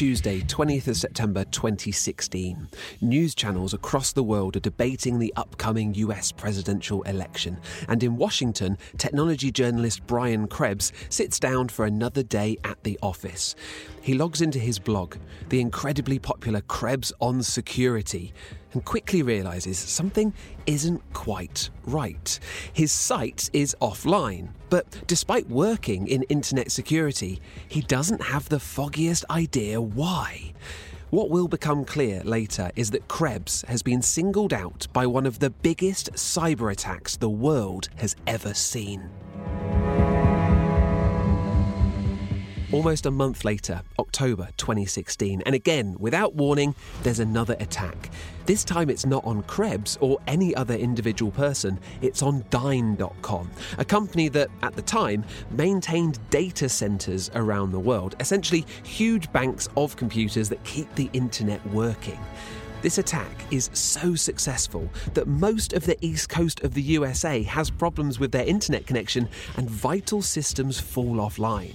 Tuesday, 20th of September 2016. News channels across the world are debating the upcoming US presidential election. And in Washington, technology journalist Brian Krebs sits down for another day at the office. He logs into his blog, the incredibly popular Krebs on Security, and quickly realizes something isn't quite right. His site is offline, but despite working in internet security, he doesn't have the foggiest idea why. What will become clear later is that Krebs has been singled out by one of the biggest cyber attacks the world has ever seen. Almost a month later, October 2016, and again, without warning, there's another attack. This time it's not on Krebs or any other individual person, it's on Dyn.com, a company that, at the time, maintained data centers around the world, essentially huge banks of computers that keep the internet working. This attack is so successful that most of the east coast of the USA has problems with their internet connection and vital systems fall offline.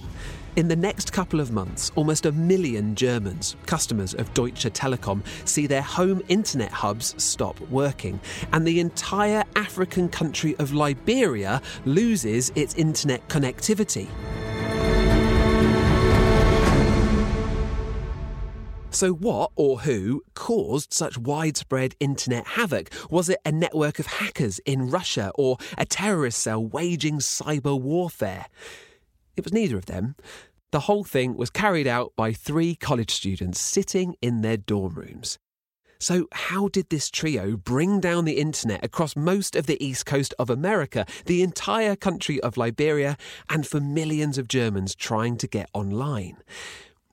In the next couple of months, almost a million Germans, customers of Deutsche Telekom, see their home internet hubs stop working, and the entire African country of Liberia loses its internet connectivity. So, what or who caused such widespread internet havoc? Was it a network of hackers in Russia or a terrorist cell waging cyber warfare? It was neither of them. The whole thing was carried out by three college students sitting in their dorm rooms. So, how did this trio bring down the internet across most of the east coast of America, the entire country of Liberia, and for millions of Germans trying to get online?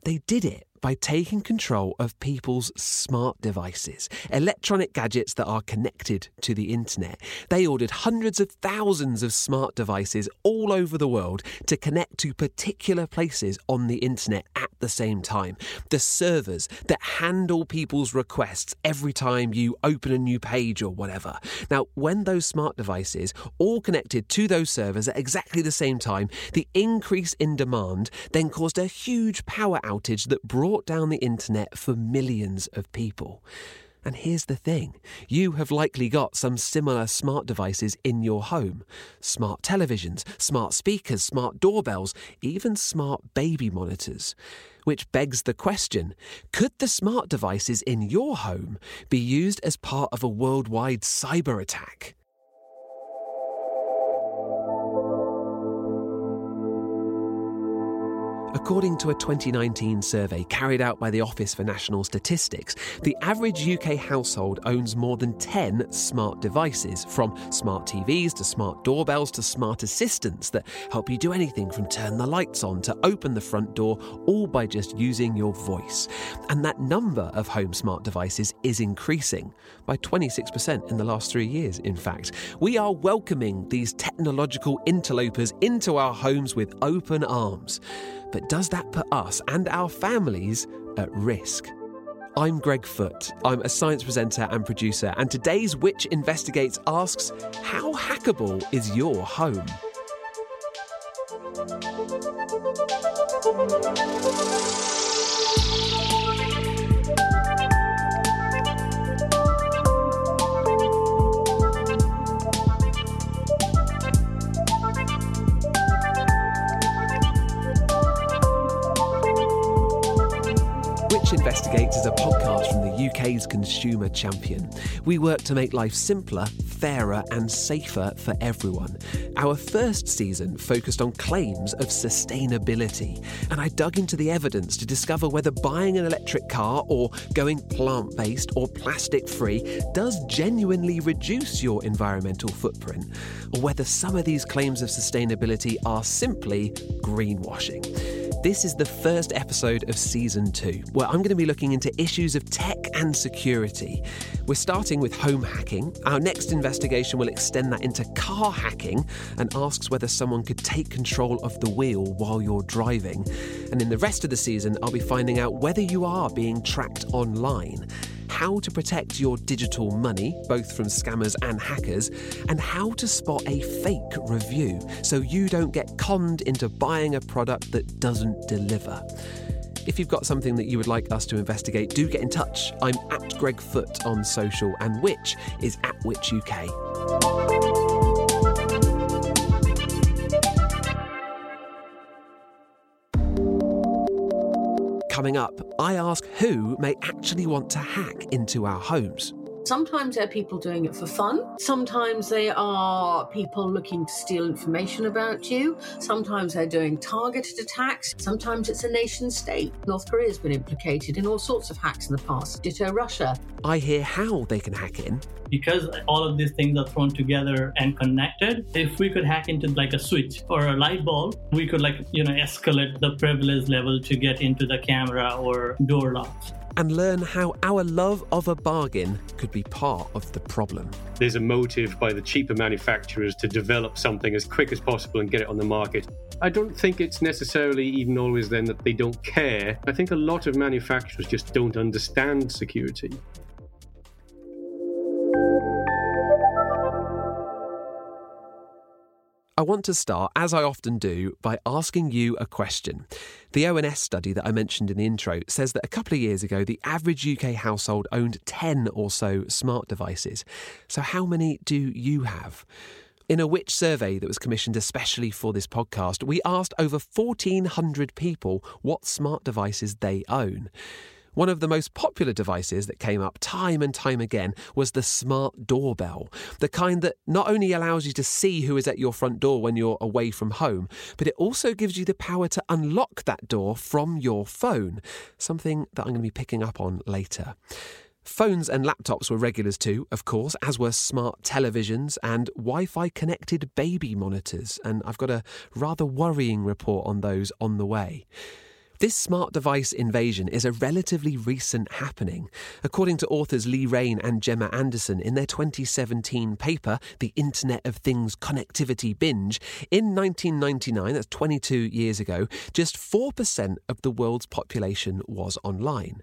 They did it by taking control of people's smart devices, electronic gadgets that are connected to the internet. They ordered hundreds of thousands of smart devices all over the world to connect to particular places on the internet at the same time. The servers that handle people's requests every time you open a new page or whatever. Now, when those smart devices all connected to those servers at exactly the same time, the increase in demand then caused a huge power outage that brought brought down the internet for millions of people. And here's the thing you have likely got some similar smart devices in your home smart televisions, smart speakers, smart doorbells, even smart baby monitors. Which begs the question could the smart devices in your home be used as part of a worldwide cyber attack? According to a 2019 survey carried out by the Office for National Statistics, the average UK household owns more than 10 smart devices, from smart TVs to smart doorbells to smart assistants that help you do anything from turn the lights on to open the front door, all by just using your voice. And that number of home smart devices is increasing by 26% in the last three years, in fact. We are welcoming these technological interlopers into our homes with open arms. But does that put us and our families at risk? I'm Greg Foot. I'm a science presenter and producer, and today's Which Investigates asks How hackable is your home? Investigate is a podcast from the UK's Consumer Champion. We work to make life simpler, fairer, and safer for everyone. Our first season focused on claims of sustainability, and I dug into the evidence to discover whether buying an electric car or going plant based or plastic free does genuinely reduce your environmental footprint, or whether some of these claims of sustainability are simply greenwashing. This is the first episode of season two, where I'm going to be looking into issues of tech and security. We're starting with home hacking. Our next investigation will extend that into car hacking and asks whether someone could take control of the wheel while you're driving. And in the rest of the season, I'll be finding out whether you are being tracked online how to protect your digital money, both from scammers and hackers, and how to spot a fake review so you don't get conned into buying a product that doesn't deliver. If you've got something that you would like us to investigate, do get in touch. I'm at Greg Foot on social, and Which is at Which UK. Coming up, I ask who may actually want to hack into our homes. Sometimes they're people doing it for fun. Sometimes they are people looking to steal information about you. Sometimes they're doing targeted attacks. Sometimes it's a nation state. North Korea has been implicated in all sorts of hacks in the past. Ditto Russia. I hear how they can hack in. Because all of these things are thrown together and connected, if we could hack into like a switch or a light bulb, we could like, you know, escalate the privilege level to get into the camera or door locks and learn how our love of a bargain could be part of the problem. There's a motive by the cheaper manufacturers to develop something as quick as possible and get it on the market. I don't think it's necessarily even always then that they don't care. I think a lot of manufacturers just don't understand security. I want to start, as I often do, by asking you a question. The ONS study that I mentioned in the intro says that a couple of years ago, the average UK household owned 10 or so smart devices. So, how many do you have? In a Which survey that was commissioned especially for this podcast, we asked over 1,400 people what smart devices they own. One of the most popular devices that came up time and time again was the smart doorbell, the kind that not only allows you to see who is at your front door when you're away from home, but it also gives you the power to unlock that door from your phone, something that I'm going to be picking up on later. Phones and laptops were regulars too, of course, as were smart televisions and Wi Fi connected baby monitors, and I've got a rather worrying report on those on the way. This smart device invasion is a relatively recent happening. According to authors Lee Rainie and Gemma Anderson in their 2017 paper, The Internet of Things Connectivity Binge, in 1999, that's 22 years ago, just 4% of the world's population was online.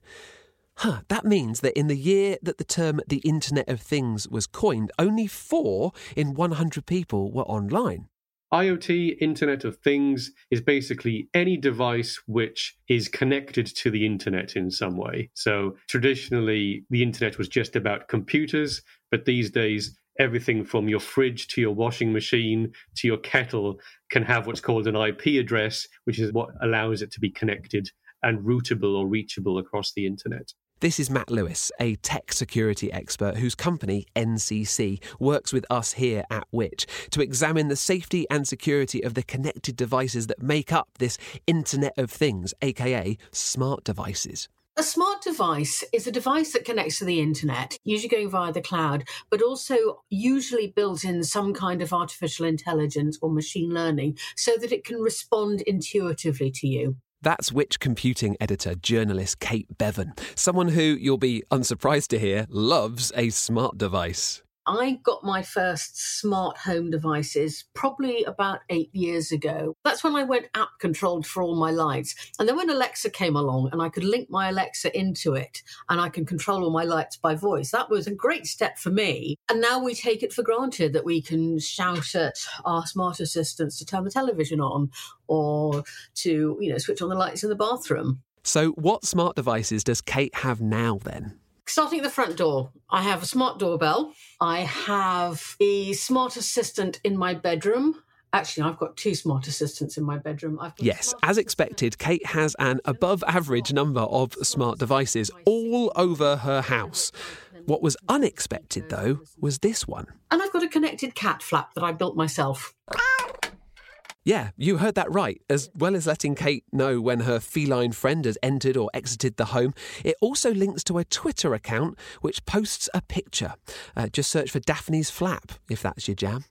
Huh, that means that in the year that the term the Internet of Things was coined, only 4 in 100 people were online. IoT, Internet of Things, is basically any device which is connected to the internet in some way. So traditionally, the internet was just about computers, but these days, everything from your fridge to your washing machine to your kettle can have what's called an IP address, which is what allows it to be connected and routable or reachable across the internet. This is Matt Lewis, a tech security expert whose company, NCC, works with us here at Which to examine the safety and security of the connected devices that make up this Internet of Things, aka smart devices. A smart device is a device that connects to the internet, usually going via the cloud, but also usually builds in some kind of artificial intelligence or machine learning so that it can respond intuitively to you. That's Which computing editor journalist Kate Bevan, someone who you'll be unsurprised to hear loves a smart device. I got my first smart home devices probably about eight years ago. That's when I went app controlled for all my lights. And then when Alexa came along and I could link my Alexa into it and I can control all my lights by voice, that was a great step for me. And now we take it for granted that we can shout at our smart assistants to turn the television on or to, you know, switch on the lights in the bathroom. So, what smart devices does Kate have now then? Starting at the front door, I have a smart doorbell. I have a smart assistant in my bedroom Actually, I've got two smart assistants in my bedroom. yes, as expected, Kate has an above average number of smart devices all over her house. What was unexpected, though, was this one. And I've got a connected cat flap that I built myself. Ah, Yeah, you heard that right. As well as letting Kate know when her feline friend has entered or exited the home, it also links to a Twitter account which posts a picture. Uh, just search for Daphne's Flap if that's your jam.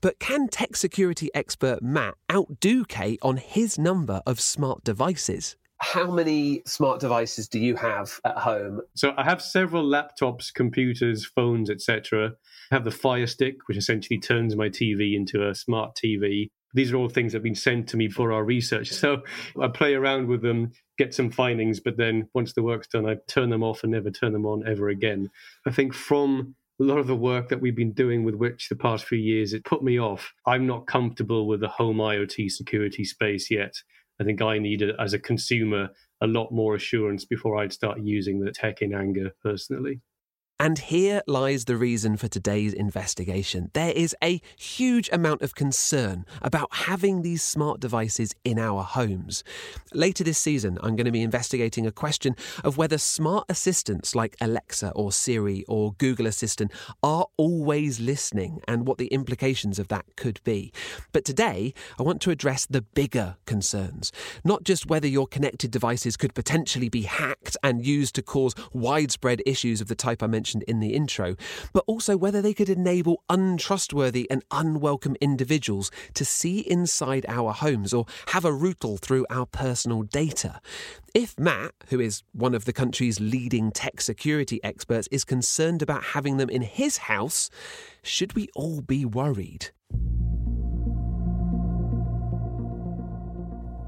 But can tech security expert Matt outdo Kate on his number of smart devices? How many smart devices do you have at home? So I have several laptops, computers, phones, etc. I have the Fire Stick, which essentially turns my TV into a smart TV these are all things that have been sent to me for our research. So I play around with them, get some findings, but then once the work's done, I turn them off and never turn them on ever again. I think from a lot of the work that we've been doing with which the past few years, it put me off. I'm not comfortable with the home IoT security space yet. I think I need, as a consumer, a lot more assurance before I'd start using the tech in anger personally. And here lies the reason for today's investigation. There is a huge amount of concern about having these smart devices in our homes. Later this season, I'm going to be investigating a question of whether smart assistants like Alexa or Siri or Google Assistant are always listening and what the implications of that could be. But today, I want to address the bigger concerns, not just whether your connected devices could potentially be hacked and used to cause widespread issues of the type I mentioned mentioned in the intro, but also whether they could enable untrustworthy and unwelcome individuals to see inside our homes or have a rootle through our personal data. If Matt, who is one of the country's leading tech security experts, is concerned about having them in his house, should we all be worried?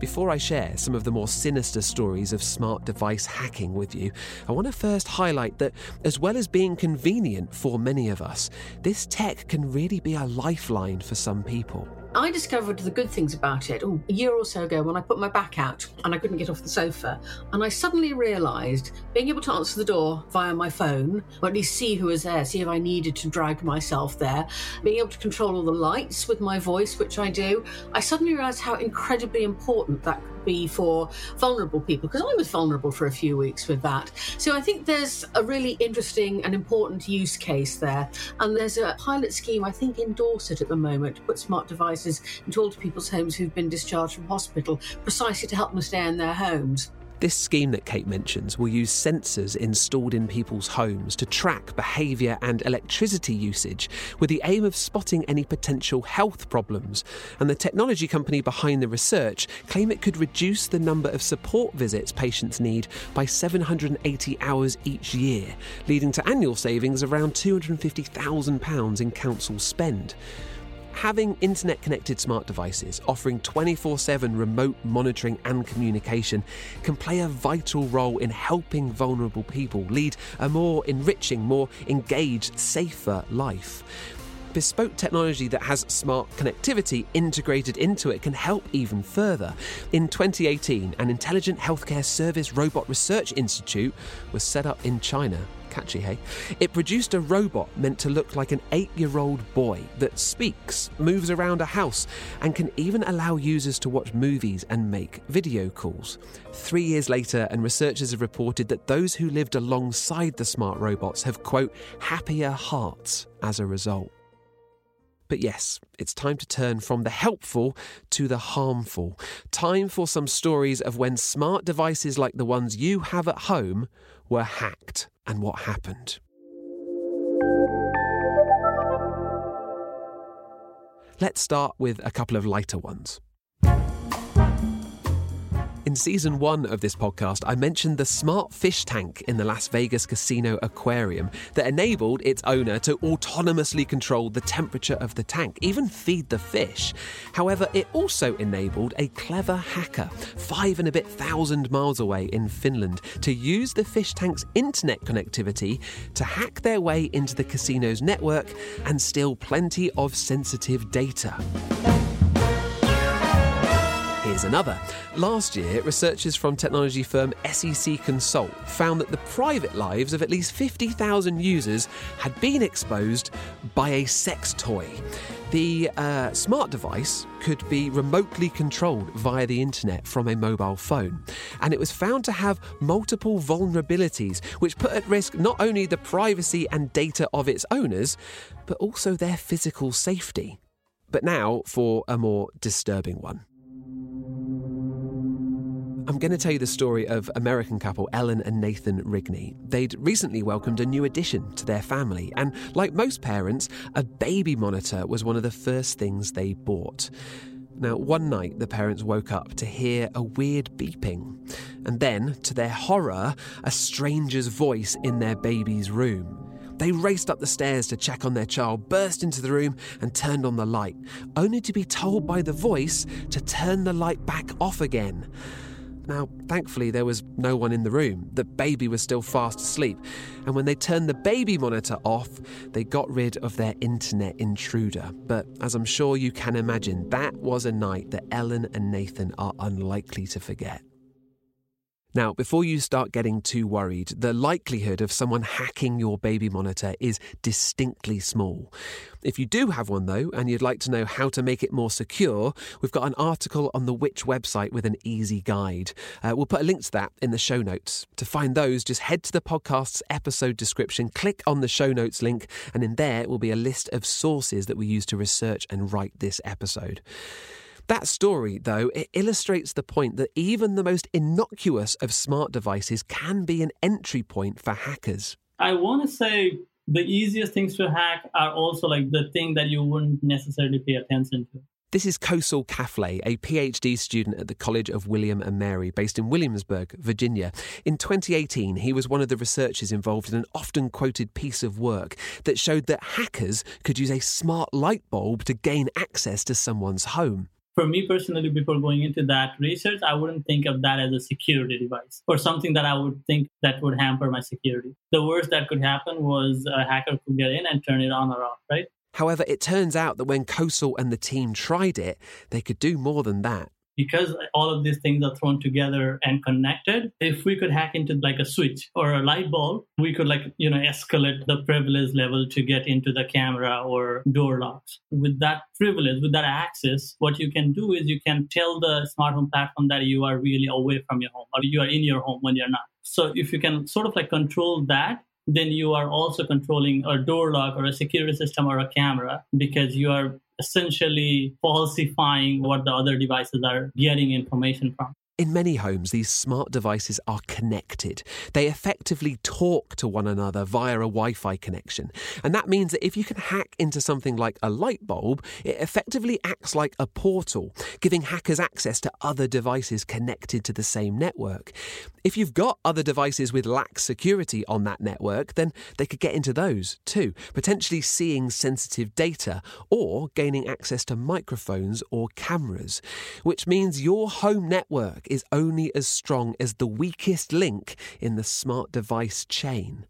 Before I share some of the more sinister stories of smart device hacking with you, I want to first highlight that, as well as being convenient for many of us, this tech can really be a lifeline for some people. I discovered the good things about it a year or so ago when I put my back out and I couldn't get off the sofa. And I suddenly realised being able to answer the door via my phone, or at least see who was there, see if I needed to drag myself there, being able to control all the lights with my voice, which I do, I suddenly realised how incredibly important that be for vulnerable people because I was vulnerable for a few weeks with that. So I think there's a really interesting and important use case there. And there's a pilot scheme, I think, in Dorset at the moment to put smart devices into older people's homes who've been discharged from hospital precisely to help them stay in their homes. This scheme that Kate mentions will use sensors installed in people's homes to track behaviour and electricity usage with the aim of spotting any potential health problems. And the technology company behind the research claim it could reduce the number of support visits patients need by 780 hours each year, leading to annual savings around £250,000 in council spend. Having internet connected smart devices offering 24 7 remote monitoring and communication can play a vital role in helping vulnerable people lead a more enriching, more engaged, safer life bespoke technology that has smart connectivity integrated into it can help even further. In 2018, an Intelligent Healthcare Service Robot Research Institute was set up in China Catchy, hey? It produced a robot meant to look like an eight year old boy that speaks, moves around a house, and can even allow users to watch movies and make video calls. Three years later, and researchers have reported that those who lived alongside the smart robots have, quote, happier hearts as a result. But yes, it's time to turn from the helpful to the harmful. Time for some stories of when smart devices like the ones you have at home were hacked and what happened. Let's start with a couple of lighter ones. In season one of this podcast, I mentioned the smart fish tank in the Las Vegas casino aquarium that enabled its owner to autonomously control the temperature of the tank, even feed the fish. However, it also enabled a clever hacker, five and a bit thousand miles away in Finland, to use the fish tank's internet connectivity to hack their way into the casino's network and steal plenty of sensitive data. Here's another. Last year, researchers from technology firm SEC Consult found that the private lives of at least 50,000 users had been exposed by a sex toy. The uh, smart device could be remotely controlled via the internet from a mobile phone, and it was found to have multiple vulnerabilities which put at risk not only the privacy and data of its owners, but also their physical safety. But now for a more disturbing one. I'm going to tell you the story of American couple Ellen and Nathan Rigney. They'd recently welcomed a new addition to their family, and like most parents, a baby monitor was one of the first things they bought. Now, one night the parents woke up to hear a weird beeping, and then, to their horror, a stranger's voice in their baby's room. They raced up the stairs to check on their child, burst into the room, and turned on the light, only to be told by the voice to turn the light back off again. Now, thankfully, there was no one in the room. The baby was still fast asleep. And when they turned the baby monitor off, they got rid of their internet intruder. But as I'm sure you can imagine, that was a night that Ellen and Nathan are unlikely to forget. Now, before you start getting too worried, the likelihood of someone hacking your baby monitor is distinctly small. If you do have one, though, and you'd like to know how to make it more secure, we've got an article on the Which website with an easy guide. Uh, we'll put a link to that in the show notes. To find those, just head to the podcast's episode description, click on the show notes link, and in there will be a list of sources that we use to research and write this episode. That story, though, it illustrates the point that even the most innocuous of smart devices can be an entry point for hackers. I want to say the easiest things to hack are also like the thing that you wouldn't necessarily pay attention to. This is Kaushal Kafle, a PhD student at the College of William and Mary, based in Williamsburg, Virginia. In 2018, he was one of the researchers involved in an often quoted piece of work that showed that hackers could use a smart light bulb to gain access to someone's home for me personally, before going into that research, I wouldn't think of that as a security device or something that I would think that would hamper my security. The worst that could happen was a hacker could get in and turn it on or off, right? However, it turns out that when Kaushal and the team tried it, they could do more than that because all of these things are thrown together and connected if we could hack into like a switch or a light bulb we could like you know escalate the privilege level to get into the camera or door locks. With that privilege with that access what you can do is you can tell the smart home platform that you are really away from your home or you are in your home when you're not. So if you can sort of like control that then you are also controlling a door lock or a security system or a camera because you are essentially falsifying what the other devices are getting information from. In many homes, these smart devices are connected. They effectively talk to one another via a Wi Fi connection. And that means that if you can hack into something like a light bulb, it effectively acts like a portal, giving hackers access to other devices connected to the same network. If you've got other devices with lax security on that network, then they could get into those too, potentially seeing sensitive data or gaining access to microphones or cameras, which means your home network is only as strong as the weakest link in the smart device chain.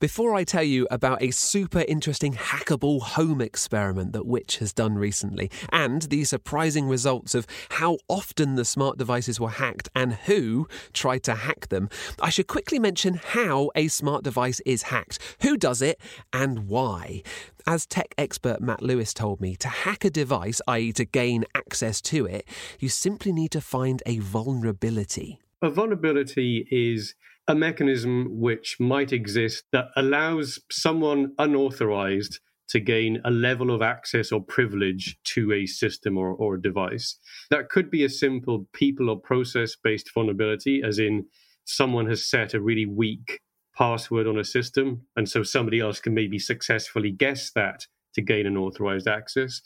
Before I tell you about a super interesting hackable home experiment that Which has done recently, and the surprising results of how often the smart devices were hacked and who tried to hack them, I should quickly mention how a smart device is hacked, who does it, and why. As tech expert Matt Lewis told me, to hack a device, i.e., to gain access to it, you simply need to find a vulnerability. A vulnerability is a mechanism which might exist that allows someone unauthorized to gain a level of access or privilege to a system or, or a device. That could be a simple people or process based vulnerability, as in someone has set a really weak password on a system, and so somebody else can maybe successfully guess that to gain an authorized access.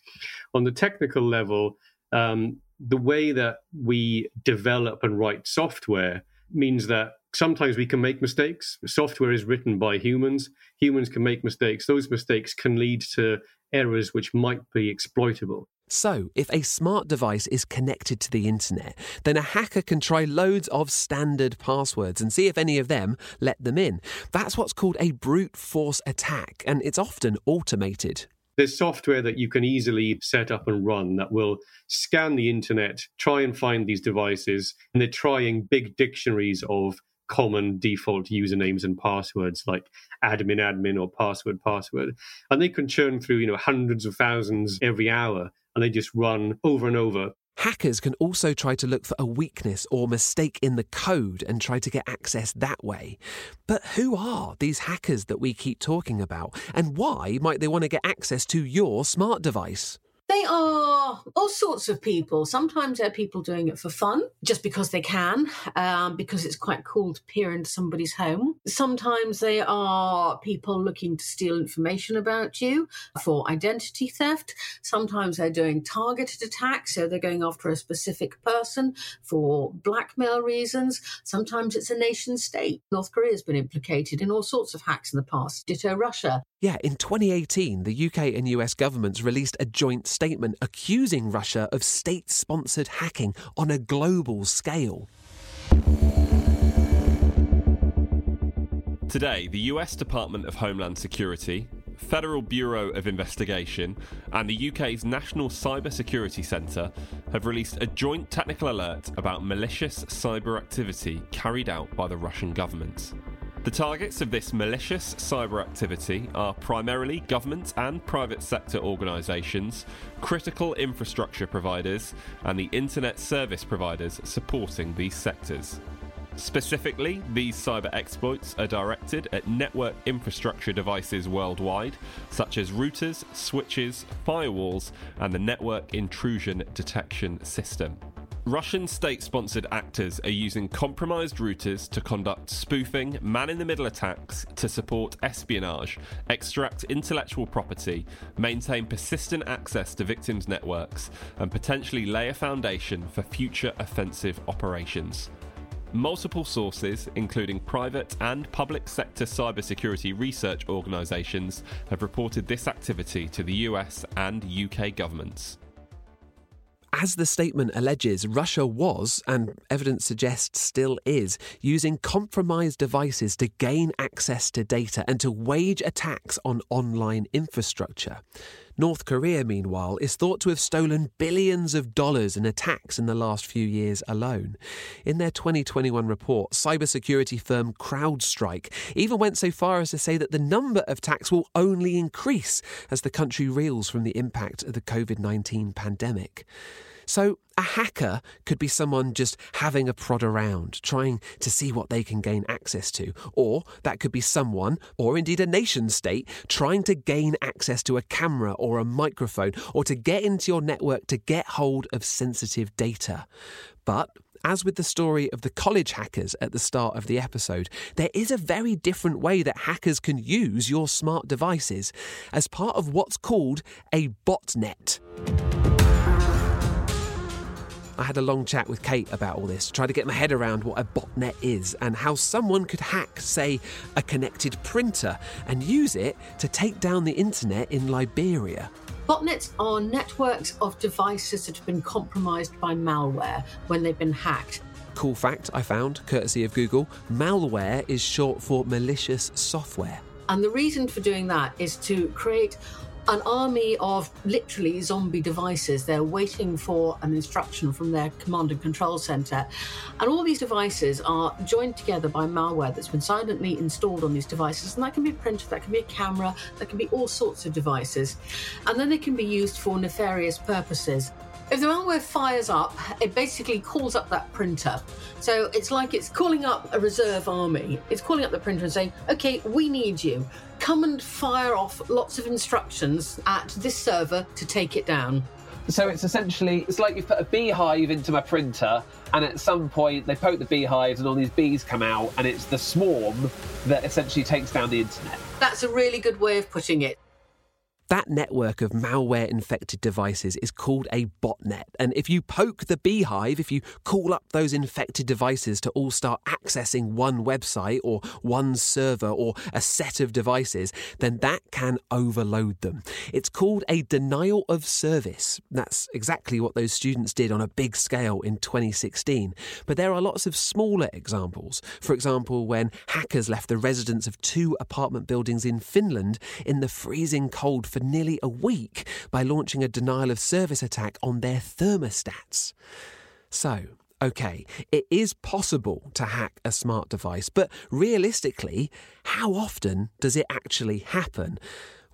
On the technical level, um, the way that we develop and write software means that sometimes we can make mistakes. Software is written by humans. Humans can make mistakes. Those mistakes can lead to errors which might be exploitable. So, if a smart device is connected to the internet, then a hacker can try loads of standard passwords and see if any of them let them in. That's what's called a brute force attack, and it's often automated. There's software that you can easily set up and run that will scan the internet, try and find these devices, and they're trying big dictionaries of common default usernames and passwords like admin admin or password password and they can churn through you know hundreds of thousands every hour and they just run over and over Hackers can also try to look for a weakness or mistake in the code and try to get access that way. But who are these hackers that we keep talking about? And why might they want to get access to your smart device? They are all sorts of people. Sometimes they're people doing it for fun, just because they can, um, because it's quite cool to peer into somebody's home. Sometimes they are people looking to steal information about you for identity theft. Sometimes they're doing targeted attacks, so they're going after a specific person for blackmail reasons. Sometimes it's a nation state. North Korea has been implicated in all sorts of hacks in the past. Ditto Russia. Yeah, in 2018, the UK and US governments released a joint statement accusing Russia of state sponsored hacking on a global scale. Today, the US Department of Homeland Security, Federal Bureau of Investigation, and the UK's National Cyber Security Centre have released a joint technical alert about malicious cyber activity carried out by the Russian government. The targets of this malicious cyber activity are primarily government and private sector organisations, critical infrastructure providers, and the internet service providers supporting these sectors. Specifically, these cyber exploits are directed at network infrastructure devices worldwide, such as routers, switches, firewalls, and the Network Intrusion Detection System. Russian state sponsored actors are using compromised routers to conduct spoofing, man in the middle attacks to support espionage, extract intellectual property, maintain persistent access to victims' networks, and potentially lay a foundation for future offensive operations. Multiple sources, including private and public sector cybersecurity research organisations, have reported this activity to the US and UK governments. As the statement alleges, Russia was, and evidence suggests still is, using compromised devices to gain access to data and to wage attacks on online infrastructure. North Korea, meanwhile, is thought to have stolen billions of dollars in attacks in the last few years alone. In their 2021 report, cybersecurity firm CrowdStrike even went so far as to say that the number of attacks will only increase as the country reels from the impact of the COVID 19 pandemic. So, a hacker could be someone just having a prod around, trying to see what they can gain access to. Or that could be someone, or indeed a nation state, trying to gain access to a camera or a microphone, or to get into your network to get hold of sensitive data. But as with the story of the college hackers at the start of the episode, there is a very different way that hackers can use your smart devices as part of what's called a botnet. I had a long chat with Kate about all this, try to get my head around what a botnet is and how someone could hack, say, a connected printer and use it to take down the internet in Liberia. Botnets are networks of devices that have been compromised by malware when they've been hacked. Cool fact I found, courtesy of Google malware is short for malicious software. And the reason for doing that is to create an army of literally zombie devices. They're waiting for an instruction from their command and control center. And all these devices are joined together by malware that's been silently installed on these devices. And that can be a printer, that can be a camera, that can be all sorts of devices. And then they can be used for nefarious purposes. If the malware fires up, it basically calls up that printer. So it's like it's calling up a reserve army. It's calling up the printer and saying, okay, we need you. Come and fire off lots of instructions at this server to take it down. So it's essentially it's like you've put a beehive into my printer, and at some point they poke the beehives, and all these bees come out, and it's the swarm that essentially takes down the internet. That's a really good way of putting it. That network of malware infected devices is called a botnet. And if you poke the beehive, if you call up those infected devices to all start accessing one website or one server or a set of devices, then that can overload them. It's called a denial of service. That's exactly what those students did on a big scale in 2016. But there are lots of smaller examples. For example, when hackers left the residents of two apartment buildings in Finland in the freezing cold for nearly a week by launching a denial of service attack on their thermostats. So, Okay, it is possible to hack a smart device, but realistically, how often does it actually happen?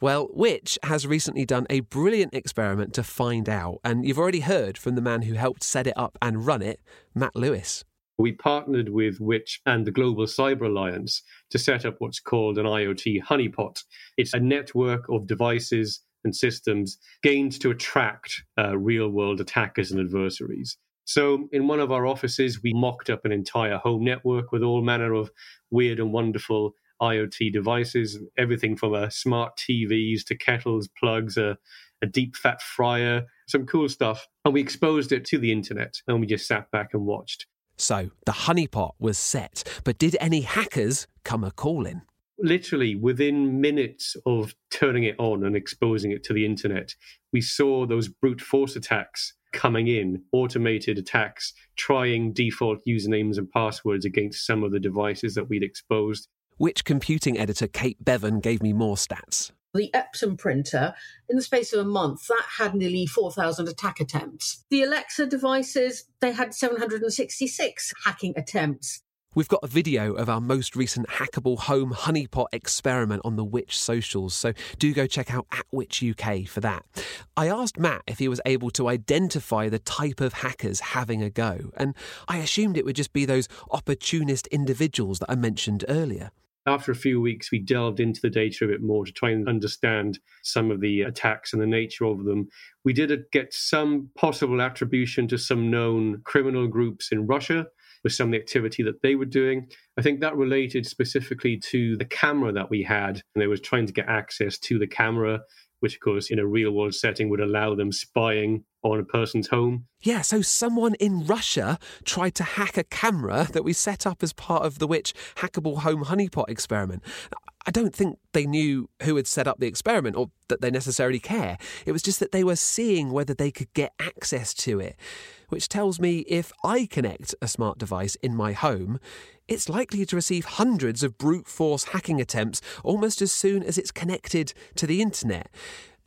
Well, Which has recently done a brilliant experiment to find out, and you've already heard from the man who helped set it up and run it, Matt Lewis. We partnered with Which and the Global Cyber Alliance to set up what's called an IoT honeypot. It's a network of devices and systems gained to attract uh, real world attackers and adversaries. So, in one of our offices, we mocked up an entire home network with all manner of weird and wonderful IoT devices, everything from a smart TVs to kettles, plugs, a, a deep fat fryer, some cool stuff. And we exposed it to the internet and we just sat back and watched. So the honeypot was set, but did any hackers come a calling? literally within minutes of turning it on and exposing it to the internet, we saw those brute force attacks coming in, automated attacks, trying default usernames and passwords against some of the devices that we'd exposed. Which computing editor Kate Bevan gave me more stats? The Epson printer, in the space of a month, that had nearly 4,000 attack attempts. The Alexa devices, they had 766 hacking attempts. We've got a video of our most recent hackable home honeypot experiment on the Which socials, so do go check out at Which UK for that. I asked Matt if he was able to identify the type of hackers having a go, and I assumed it would just be those opportunist individuals that I mentioned earlier. After a few weeks, we delved into the data a bit more to try and understand some of the attacks and the nature of them. We did get some possible attribution to some known criminal groups in Russia with some of the activity that they were doing. I think that related specifically to the camera that we had, and they were trying to get access to the camera, which of course in a real world setting would allow them spying on a person's home. Yeah, so someone in Russia tried to hack a camera that we set up as part of the Which hackable home honeypot experiment. I don't think they knew who had set up the experiment or that they necessarily care. It was just that they were seeing whether they could get access to it, which tells me if I connect a smart device in my home, it's likely to receive hundreds of brute force hacking attempts almost as soon as it's connected to the internet.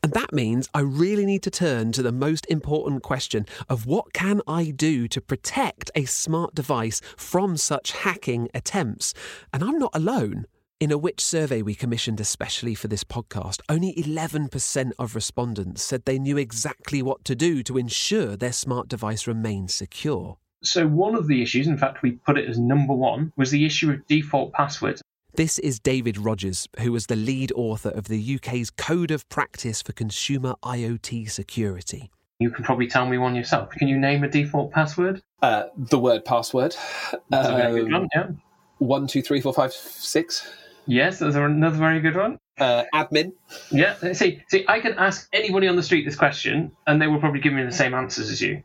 And that means I really need to turn to the most important question of what can I do to protect a smart device from such hacking attempts? And I'm not alone. In a Which survey we commissioned especially for this podcast, only 11% of respondents said they knew exactly what to do to ensure their smart device remains secure. So, one of the issues, in fact, we put it as number one, was the issue of default passwords. This is David Rogers, who was the lead author of the UK's Code of Practice for Consumer IoT Security. You can probably tell me one yourself. Can you name a default password? Uh, the word password. That's um, a very good one, yeah. One, two, three, four, five, six. Yes, that's another very good one. Uh, admin. Yeah, see, see, I can ask anybody on the street this question, and they will probably give me the same answers as you.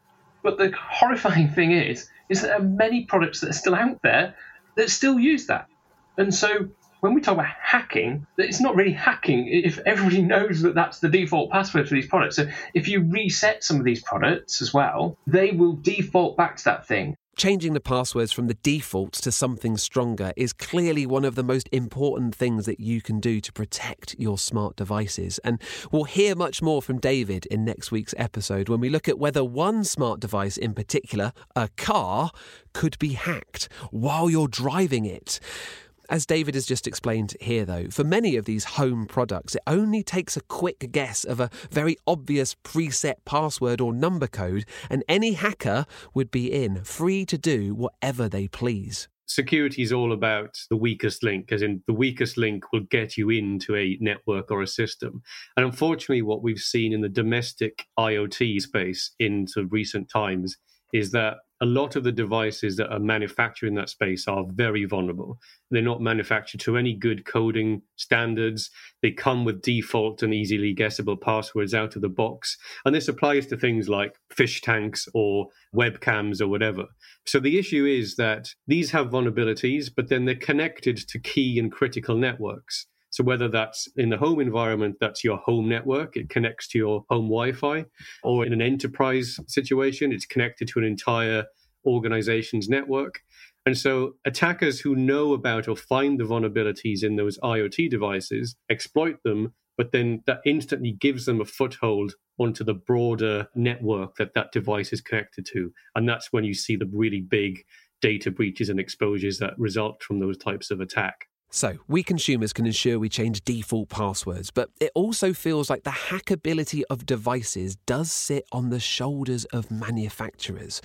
But the horrifying thing is, is that there are many products that are still out there that still use that. And so when we talk about hacking, it's not really hacking if everybody knows that that's the default password for these products. So if you reset some of these products as well, they will default back to that thing. Changing the passwords from the defaults to something stronger is clearly one of the most important things that you can do to protect your smart devices. And we'll hear much more from David in next week's episode when we look at whether one smart device in particular, a car, could be hacked while you're driving it. As David has just explained here, though, for many of these home products, it only takes a quick guess of a very obvious preset password or number code, and any hacker would be in, free to do whatever they please. Security is all about the weakest link, as in the weakest link will get you into a network or a system. And unfortunately, what we've seen in the domestic IoT space in sort of recent times is that a lot of the devices that are manufactured in that space are very vulnerable. They're not manufactured to any good coding standards. They come with default and easily guessable passwords out of the box. And this applies to things like fish tanks or webcams or whatever. So the issue is that these have vulnerabilities, but then they're connected to key and critical networks. So whether that's in the home environment, that's your home network, it connects to your home Wi-Fi, or in an enterprise situation, it's connected to an entire organization's network. And so attackers who know about or find the vulnerabilities in those IoT devices exploit them but then that instantly gives them a foothold onto the broader network that that device is connected to. And that's when you see the really big data breaches and exposures that result from those types of attack. So, we consumers can ensure we change default passwords, but it also feels like the hackability of devices does sit on the shoulders of manufacturers.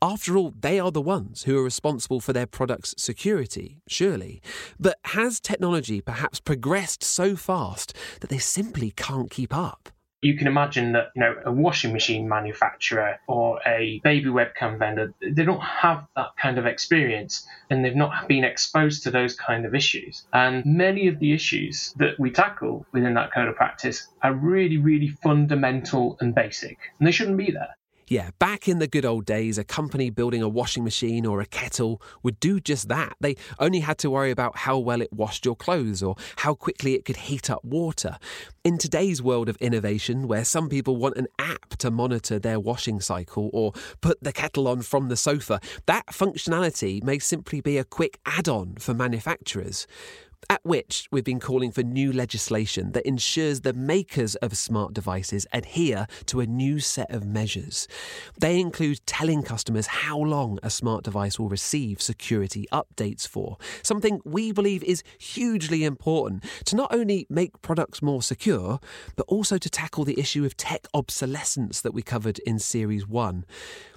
After all, they are the ones who are responsible for their products' security, surely. But has technology perhaps progressed so fast that they simply can't keep up? You can imagine that you know a washing machine manufacturer or a baby webcam vendor they don't have that kind of experience and they've not been exposed to those kind of issues. And many of the issues that we tackle within that code of practice are really really fundamental and basic and they shouldn't be there yeah, back in the good old days, a company building a washing machine or a kettle would do just that. They only had to worry about how well it washed your clothes or how quickly it could heat up water. In today's world of innovation, where some people want an app to monitor their washing cycle or put the kettle on from the sofa, that functionality may simply be a quick add on for manufacturers. At Which we've been calling for new legislation that ensures the makers of smart devices adhere to a new set of measures. They include telling customers how long a smart device will receive security updates for, something we believe is hugely important to not only make products more secure, but also to tackle the issue of tech obsolescence that we covered in Series 1.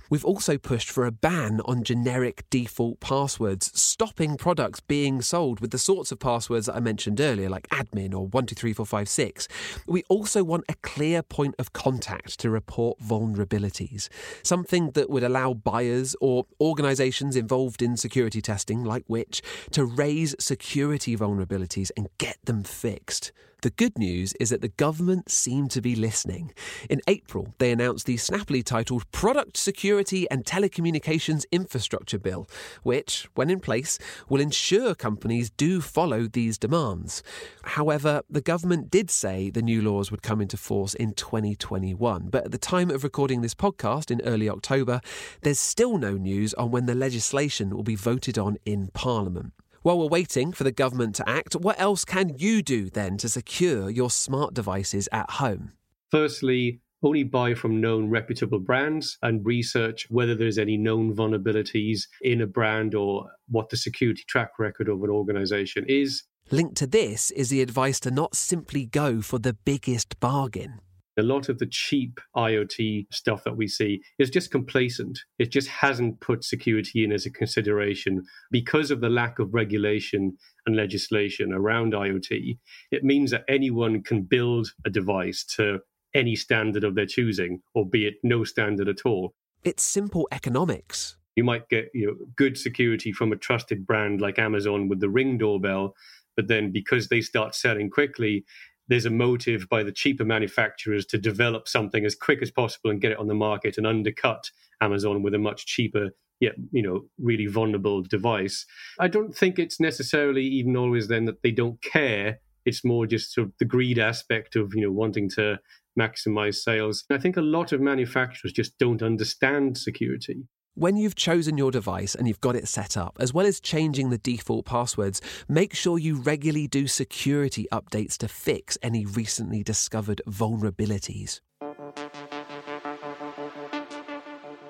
We've also pushed for a ban on generic default passwords, stopping products being sold with the sorts of passwords that I mentioned earlier, like admin or 123456. We also want a clear point of contact to report vulnerabilities, something that would allow buyers or organizations involved in security testing, like Which, to raise security vulnerabilities and get them fixed. The good news is that the government seemed to be listening. In April, they announced the snappily titled Product Security and Telecommunications Infrastructure Bill, which, when in place, will ensure companies do follow these demands. However, the government did say the new laws would come into force in 2021, but at the time of recording this podcast in early October, there's still no news on when the legislation will be voted on in Parliament. While we're waiting for the government to act, what else can you do then to secure your smart devices at home? Firstly, only buy from known reputable brands and research whether there's any known vulnerabilities in a brand or what the security track record of an organization is. Linked to this is the advice to not simply go for the biggest bargain. A lot of the cheap IoT stuff that we see is just complacent. It just hasn't put security in as a consideration because of the lack of regulation and legislation around IoT. It means that anyone can build a device to any standard of their choosing, albeit no standard at all. It's simple economics. You might get you know, good security from a trusted brand like Amazon with the Ring doorbell, but then because they start selling quickly, there's a motive by the cheaper manufacturers to develop something as quick as possible and get it on the market and undercut Amazon with a much cheaper yet you know really vulnerable device. I don't think it's necessarily even always then that they don't care. It's more just sort of the greed aspect of you know wanting to maximize sales. I think a lot of manufacturers just don't understand security. When you've chosen your device and you've got it set up, as well as changing the default passwords, make sure you regularly do security updates to fix any recently discovered vulnerabilities.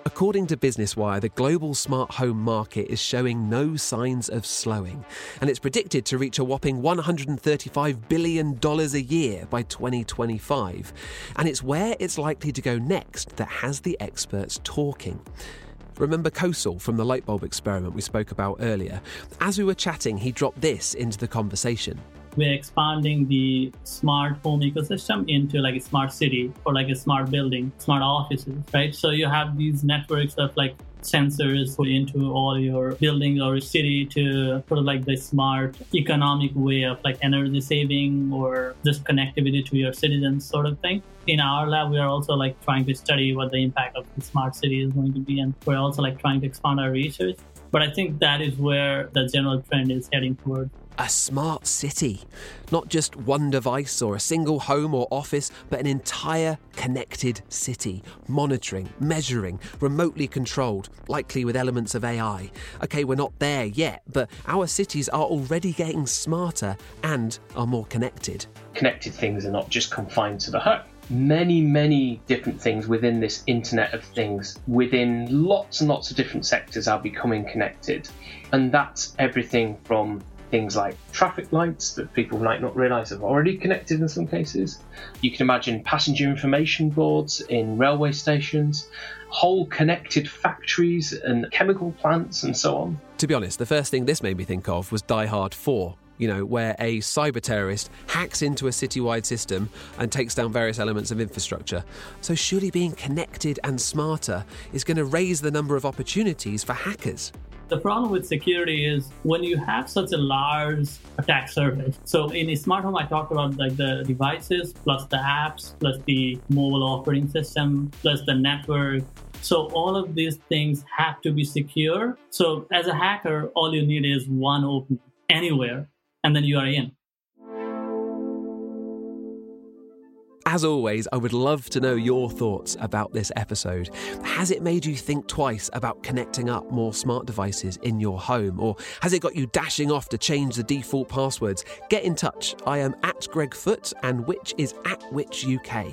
According to Business Wire, the global smart home market is showing no signs of slowing, and it's predicted to reach a whopping $135 billion a year by 2025. And it's where it's likely to go next that has the experts talking. Remember Kaushal from the light bulb experiment we spoke about earlier? As we were chatting, he dropped this into the conversation. We're expanding the smart home ecosystem into like a smart city or like a smart building, smart offices, right? So you have these networks of like sensors put into all your buildings or city to put like the smart economic way of like energy saving or just connectivity to your citizens sort of thing. In our lab, we are also like trying to study what the impact of the smart city is going to be, and we're also like trying to expand our research. But I think that is where the general trend is heading towards. A smart city. Not just one device or a single home or office, but an entire connected city. Monitoring, measuring, remotely controlled, likely with elements of AI. Okay, we're not there yet, but our cities are already getting smarter and are more connected. Connected things are not just confined to the home many, many different things within this Internet of Things, within lots and lots of different sectors, are becoming connected. And that's everything from things like traffic lights that people might not realize are already connected in some cases. You can imagine passenger information boards in railway stations, whole connected factories and chemical plants, and so on. To be honest, the first thing this made me think of was Die Hard 4 you know, where a cyber terrorist hacks into a citywide system and takes down various elements of infrastructure. So, surely being connected and smarter is going to raise the number of opportunities for hackers. The problem with security is when you have such a large attack surface. So in a smart home, I talked about like the devices plus the apps plus the mobile operating system plus the network. So all of these things have to be secure. So as a hacker, all you need is one opening anywhere, and then you are in. As always, I would love to know your thoughts about this episode. Has it made you think twice about connecting up more smart devices in your home? Or has it got you dashing off to change the default passwords? Get in touch. I am at Greg Foot and Which is at Which UK.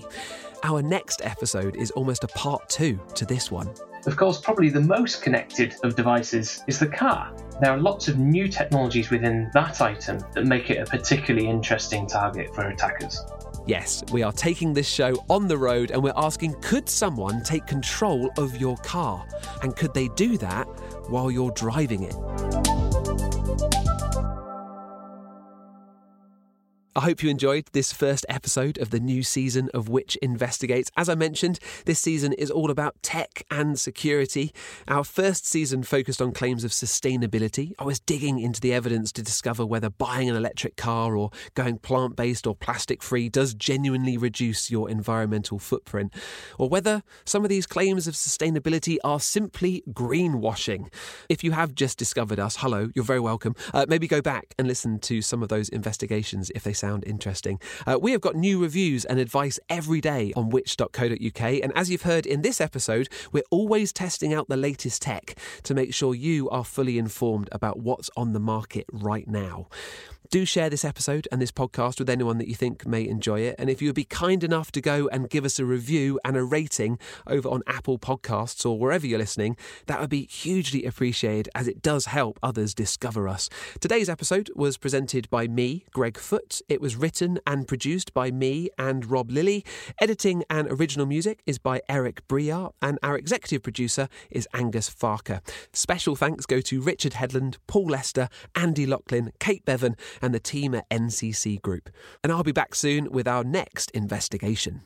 Our next episode is almost a part two to this one. Of course, probably the most connected of devices is the car. There are lots of new technologies within that item that make it a particularly interesting target for attackers. Yes, we are taking this show on the road and we're asking could someone take control of your car? And could they do that while you're driving it? I hope you enjoyed this first episode of the new season of Which Investigates. As I mentioned, this season is all about tech and security. Our first season focused on claims of sustainability. I was digging into the evidence to discover whether buying an electric car or going plant based or plastic free does genuinely reduce your environmental footprint, or whether some of these claims of sustainability are simply greenwashing. If you have just discovered us, hello, you're very welcome. Uh, maybe go back and listen to some of those investigations if they sound sound interesting. Uh, we have got new reviews and advice every day on which.co.uk. And as you've heard in this episode, we're always testing out the latest tech to make sure you are fully informed about what's on the market right now. Do share this episode and this podcast with anyone that you think may enjoy it. And if you would be kind enough to go and give us a review and a rating over on Apple Podcasts or wherever you're listening, that would be hugely appreciated as it does help others discover us. Today's episode was presented by me, Greg Foot. It was written and produced by me and Rob Lilly. Editing and original music is by Eric Briard, and our executive producer is Angus Farquhar. Special thanks go to Richard Headland, Paul Lester, Andy Laughlin, Kate Bevan, and the team at NCC Group. And I'll be back soon with our next investigation.